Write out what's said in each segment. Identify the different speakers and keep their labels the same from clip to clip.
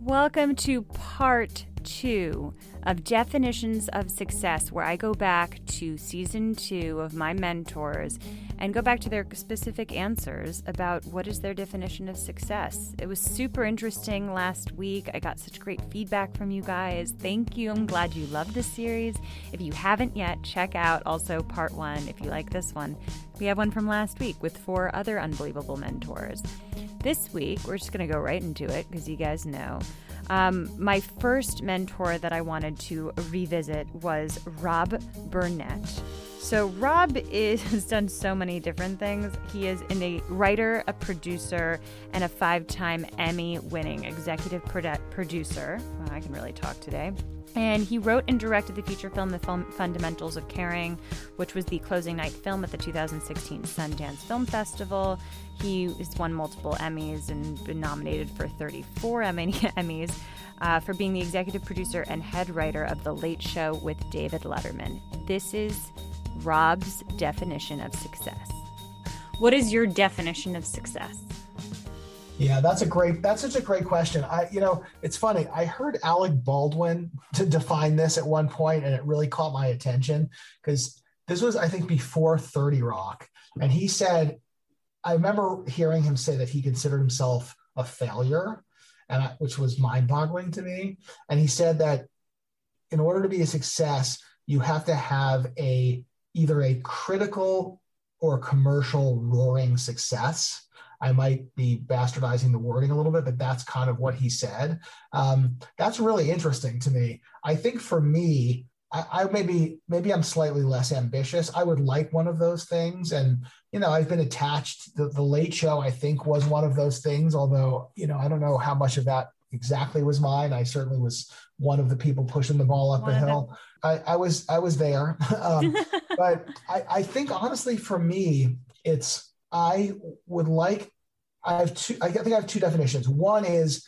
Speaker 1: Welcome to part two of Definitions of Success, where I go back to season two of my mentors and go back to their specific answers about what is their definition of success. It was super interesting last week. I got such great feedback from you guys. Thank you. I'm glad you love this series. If you haven't yet, check out also part one if you like this one. We have one from last week with four other unbelievable mentors. This week, we're just going to go right into it because you guys know. Um, my first mentor that I wanted to revisit was Rob Burnett. So, Rob is, has done so many different things. He is a writer, a producer, and a five time Emmy winning executive produ- producer. Well, I can really talk today. And he wrote and directed the feature film The film Fundamentals of Caring, which was the closing night film at the 2016 Sundance Film Festival. He has won multiple Emmys and been nominated for 34 Emmys uh, for being the executive producer and head writer of The Late Show with David Letterman. This is Rob's definition of success. What is your definition of success?
Speaker 2: Yeah, that's a great that's such a great question. I you know, it's funny. I heard Alec Baldwin to define this at one point and it really caught my attention because this was I think before 30 Rock and he said I remember hearing him say that he considered himself a failure and I, which was mind-boggling to me and he said that in order to be a success, you have to have a either a critical or commercial roaring success I might be bastardizing the wording a little bit, but that's kind of what he said. Um, that's really interesting to me. I think for me, I, I maybe maybe I'm slightly less ambitious. I would like one of those things, and you know, I've been attached. The, the Late Show, I think, was one of those things. Although, you know, I don't know how much of that exactly was mine. I certainly was one of the people pushing the ball up the hill. I, I, was I was there, um, but I, I think honestly, for me, it's I would like, I have two, I think I have two definitions. One is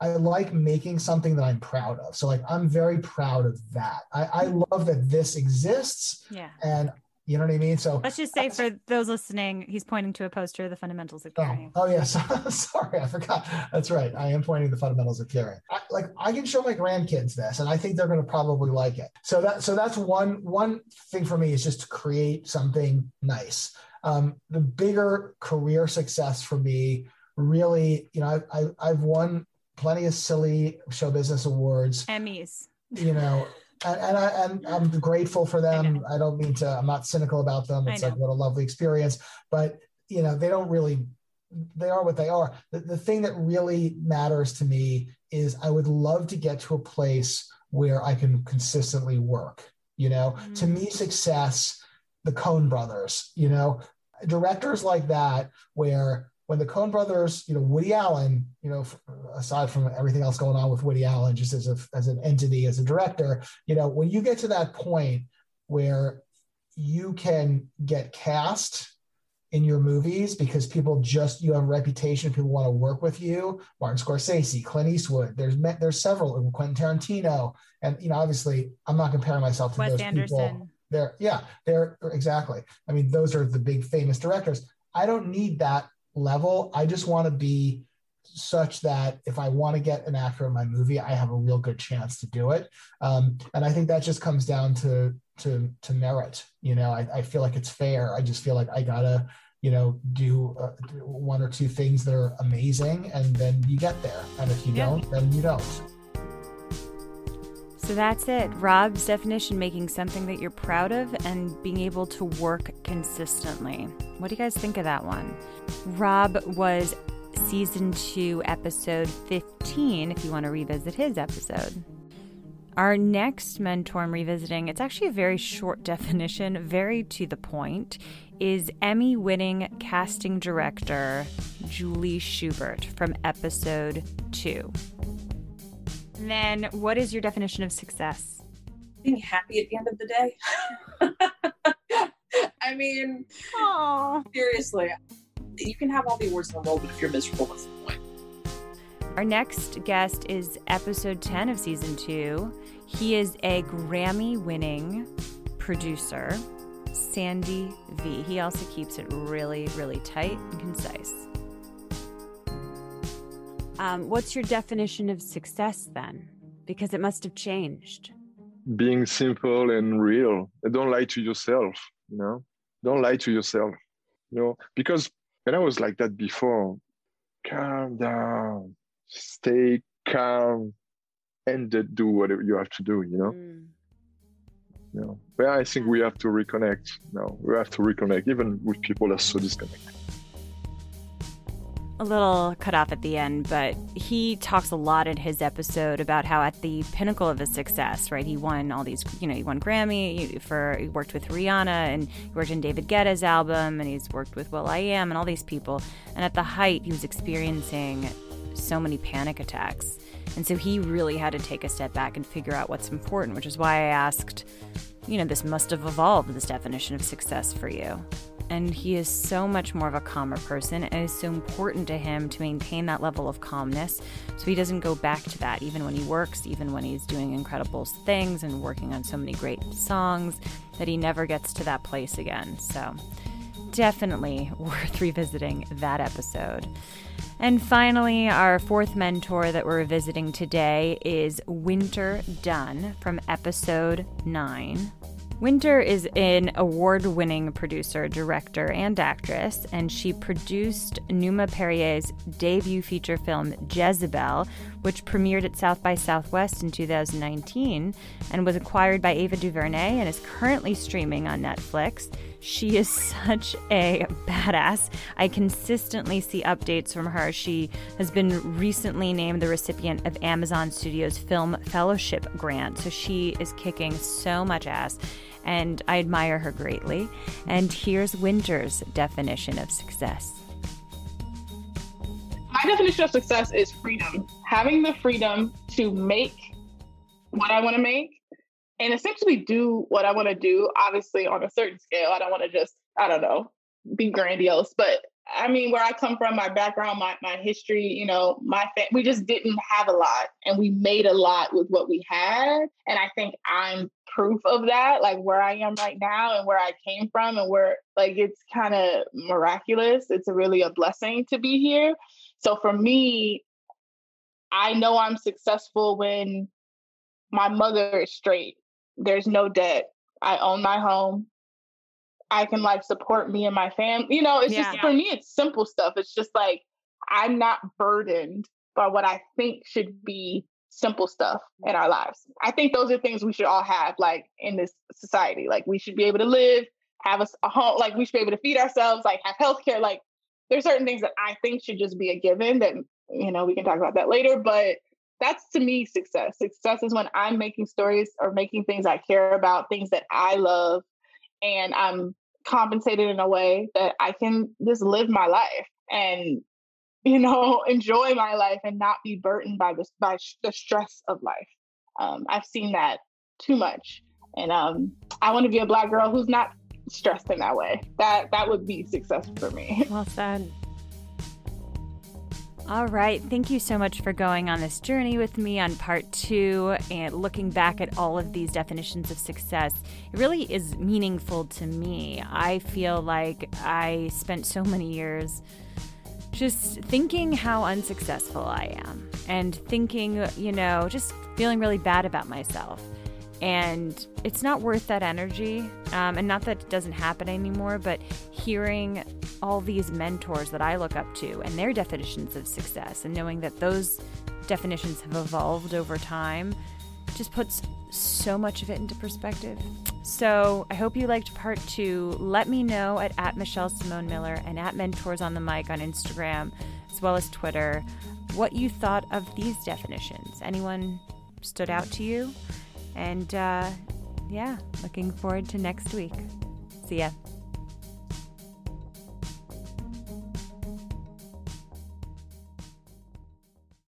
Speaker 2: I like making something that I'm proud of. So like I'm very proud of that. I, I love that this exists.
Speaker 1: Yeah.
Speaker 2: And you know what I mean? So
Speaker 1: let's just say for those listening, he's pointing to a poster of the fundamentals of caring.
Speaker 2: Oh, oh yes. Sorry, I forgot. That's right. I am pointing the fundamentals of caring. I, like I can show my grandkids this, and I think they're going to probably like it. So that so that's one one thing for me is just to create something nice. Um, the bigger career success for me, really, you know, I, I, I've won plenty of silly show business awards,
Speaker 1: Emmys.
Speaker 2: You know, and, and I and I'm grateful for them. I, I, don't mean to. I'm not cynical about them. It's like what a lovely experience, but you know, they don't really. They are what they are. The, the thing that really matters to me is I would love to get to a place where I can consistently work. You know, mm-hmm. to me, success the Coen brothers, you know, directors like that, where when the Coen brothers, you know, Woody Allen, you know, aside from everything else going on with Woody Allen, just as a, as an entity, as a director, you know, when you get to that point where you can get cast in your movies because people just you have a reputation people want to work with you martin scorsese clint eastwood there's there's several quentin tarantino and you know obviously i'm not comparing myself to
Speaker 1: Wes
Speaker 2: those
Speaker 1: Anderson.
Speaker 2: people they're yeah, they're exactly. I mean, those are the big famous directors. I don't need that level. I just want to be such that if I want to get an actor in my movie, I have a real good chance to do it. Um, and I think that just comes down to to to merit. You know, I, I feel like it's fair. I just feel like I gotta you know do, uh, do one or two things that are amazing, and then you get there. And if you yeah. don't, then you don't.
Speaker 1: So that's it. Rob's definition making something that you're proud of and being able to work consistently. What do you guys think of that one? Rob was season 2, episode 15, if you want to revisit his episode. Our next mentor I'm revisiting, it's actually a very short definition, very to the point, is Emmy winning casting director Julie Schubert from episode 2. And then, what is your definition of success?
Speaker 3: Being happy at the end of the day. I mean, Aww. seriously, you can have all the awards in the world, but if you're miserable, what's the point?
Speaker 1: Our next guest is episode 10 of season two. He is a Grammy winning producer, Sandy Vee. He also keeps it really, really tight and concise. Um, what's your definition of success then? Because it must have changed.
Speaker 4: Being simple and real. Don't lie to yourself, you know? Don't lie to yourself, you know? Because, and I was like that before. Calm down, stay calm, and do whatever you have to do, you know? Mm. You know, but I think we have to reconnect. No, we have to reconnect, even with people that are so disconnected
Speaker 1: a little cut off at the end, but he talks a lot in his episode about how at the pinnacle of his success, right? He won all these, you know, he won Grammy for, he worked with Rihanna and he worked in David Guetta's album and he's worked with Will I Am and all these people. And at the height, he was experiencing so many panic attacks. And so he really had to take a step back and figure out what's important, which is why I asked, you know, this must have evolved, this definition of success for you and he is so much more of a calmer person and it's so important to him to maintain that level of calmness so he doesn't go back to that even when he works even when he's doing incredible things and working on so many great songs that he never gets to that place again so definitely worth revisiting that episode and finally, our fourth mentor that we're visiting today is Winter Dunne from episode 9. Winter is an award winning producer, director, and actress, and she produced Numa Perrier's debut feature film, Jezebel, which premiered at South by Southwest in 2019 and was acquired by Ava DuVernay and is currently streaming on Netflix. She is such a badass. I consistently see updates from her. She has been recently named the recipient of Amazon Studios Film Fellowship Grant, so she is kicking so much ass and I admire her greatly. And here's Winter's definition of success.
Speaker 5: My definition of success is freedom. Having the freedom to make what I want to make and essentially do what I want to do, obviously on a certain scale. I don't want to just, I don't know, be grandiose, but I mean, where I come from, my background, my my history, you know, my we just didn't have a lot, and we made a lot with what we had. And I think I'm proof of that, like where I am right now and where I came from, and where like it's kind of miraculous. It's a really a blessing to be here. So for me, I know I'm successful when my mother is straight. There's no debt. I own my home. I can like support me and my family. You know, it's yeah. just for me, it's simple stuff. It's just like I'm not burdened by what I think should be simple stuff in our lives. I think those are things we should all have, like in this society. Like we should be able to live, have a, a home, like we should be able to feed ourselves, like have healthcare. Like there's certain things that I think should just be a given. That you know we can talk about that later, but that's to me success. Success is when I'm making stories or making things I care about, things that I love, and I'm compensated in a way that I can just live my life and you know enjoy my life and not be burdened by this by the stress of life. Um, I've seen that too much, and um, I want to be a black girl who's not stressed in that way. That that would be success for me.
Speaker 1: Well said. All right. Thank you so much for going on this journey with me on part two and looking back at all of these definitions of success. It really is meaningful to me. I feel like I spent so many years just thinking how unsuccessful I am and thinking, you know, just feeling really bad about myself. And it's not worth that energy. Um, and not that it doesn't happen anymore, but hearing all these mentors that I look up to and their definitions of success and knowing that those definitions have evolved over time just puts so much of it into perspective. So I hope you liked part two. Let me know at, at Michelle Simone Miller and at Mentors on the Mic on Instagram, as well as Twitter, what you thought of these definitions. Anyone stood out to you? And uh, yeah, looking forward to next week. See ya.